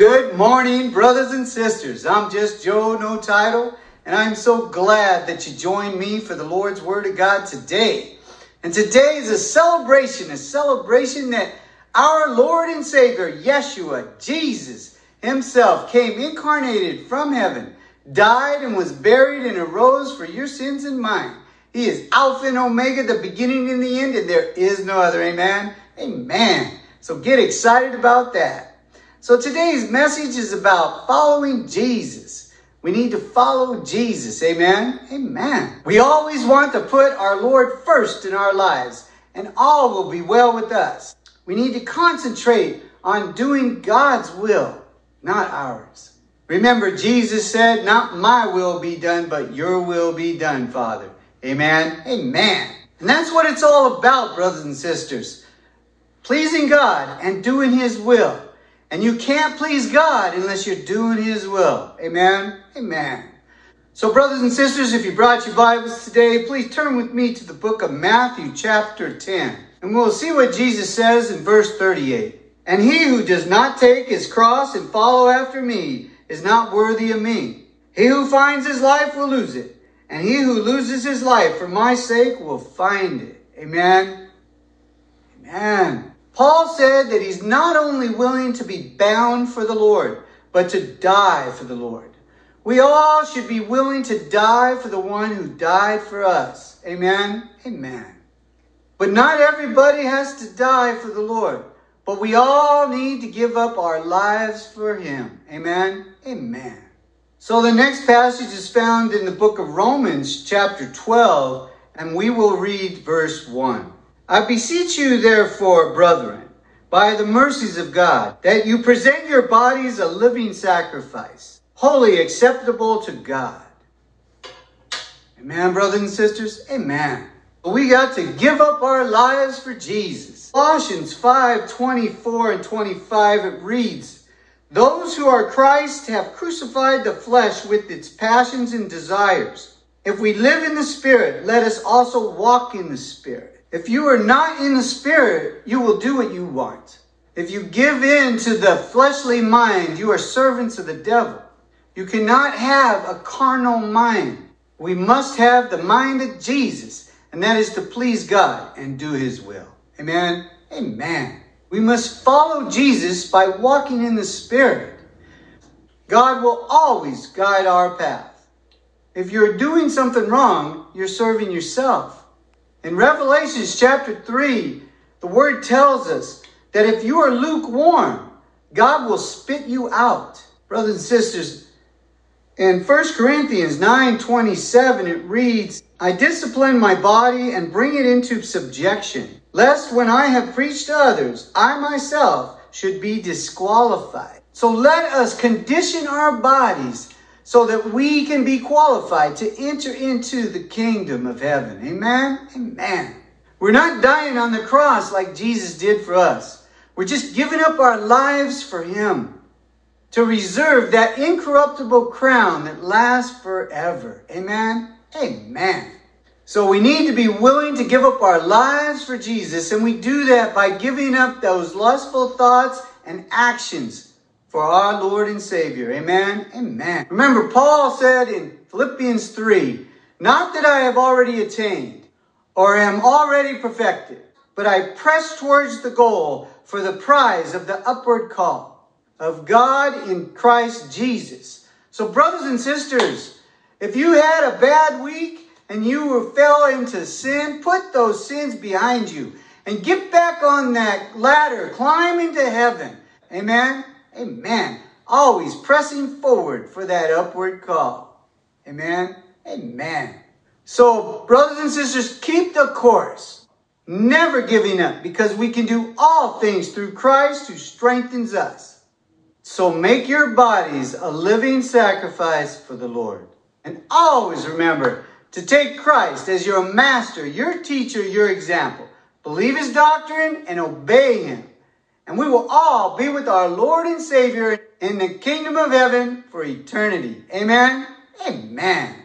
Good morning, brothers and sisters. I'm just Joe, no title, and I'm so glad that you joined me for the Lord's Word of God today. And today is a celebration, a celebration that our Lord and Savior, Yeshua, Jesus Himself, came incarnated from heaven, died and was buried and arose for your sins and mine. He is Alpha and Omega, the beginning and the end, and there is no other. Amen. Amen. So get excited about that. So today's message is about following Jesus. We need to follow Jesus. Amen. Amen. We always want to put our Lord first in our lives, and all will be well with us. We need to concentrate on doing God's will, not ours. Remember, Jesus said, Not my will be done, but your will be done, Father. Amen. Amen. And that's what it's all about, brothers and sisters. Pleasing God and doing His will. And you can't please God unless you're doing His will. Amen? Amen. So, brothers and sisters, if you brought your Bibles today, please turn with me to the book of Matthew, chapter 10. And we'll see what Jesus says in verse 38. And he who does not take his cross and follow after me is not worthy of me. He who finds his life will lose it, and he who loses his life for my sake will find it. Amen. Amen. Paul said that he's not only willing to be bound for the Lord, but to die for the Lord. We all should be willing to die for the one who died for us. Amen? Amen. But not everybody has to die for the Lord. But we all need to give up our lives for him. Amen? Amen. So the next passage is found in the book of Romans, chapter 12, and we will read verse 1. I beseech you, therefore, brethren, by the mercies of God, that you present your bodies a living sacrifice, holy acceptable to God. Amen, brothers and sisters? Amen. We got to give up our lives for Jesus. Colossians 5 24 and 25, it reads, Those who are Christ have crucified the flesh with its passions and desires. If we live in the Spirit, let us also walk in the Spirit. If you are not in the Spirit, you will do what you want. If you give in to the fleshly mind, you are servants of the devil. You cannot have a carnal mind. We must have the mind of Jesus, and that is to please God and do His will. Amen. Amen. We must follow Jesus by walking in the Spirit. God will always guide our path. If you're doing something wrong, you're serving yourself. In Revelations chapter 3, the word tells us that if you are lukewarm, God will spit you out. Brothers and sisters, in 1 Corinthians 9 27, it reads, I discipline my body and bring it into subjection, lest when I have preached to others, I myself should be disqualified. So let us condition our bodies so that we can be qualified to enter into the kingdom of heaven. Amen? Amen. We're not dying on the cross like Jesus did for us. We're just giving up our lives for Him to reserve that incorruptible crown that lasts forever. Amen? Amen. So we need to be willing to give up our lives for Jesus, and we do that by giving up those lustful thoughts and actions for our Lord and Savior. Amen. Amen. Remember, Paul said in Philippians 3 Not that I have already attained or am already perfected, but I press towards the goal for the prize of the upward call of God in Christ Jesus. So, brothers and sisters, if you had a bad week and you fell into sin, put those sins behind you and get back on that ladder, climb into heaven. Amen. Amen. Always pressing forward for that upward call. Amen. Amen. So, brothers and sisters, keep the course. Never giving up because we can do all things through Christ who strengthens us. So make your bodies a living sacrifice for the Lord. And always remember to take Christ as your master, your teacher, your example. Believe his doctrine and obey him and we will all be with our Lord and Savior in the kingdom of heaven for eternity. Amen. Amen.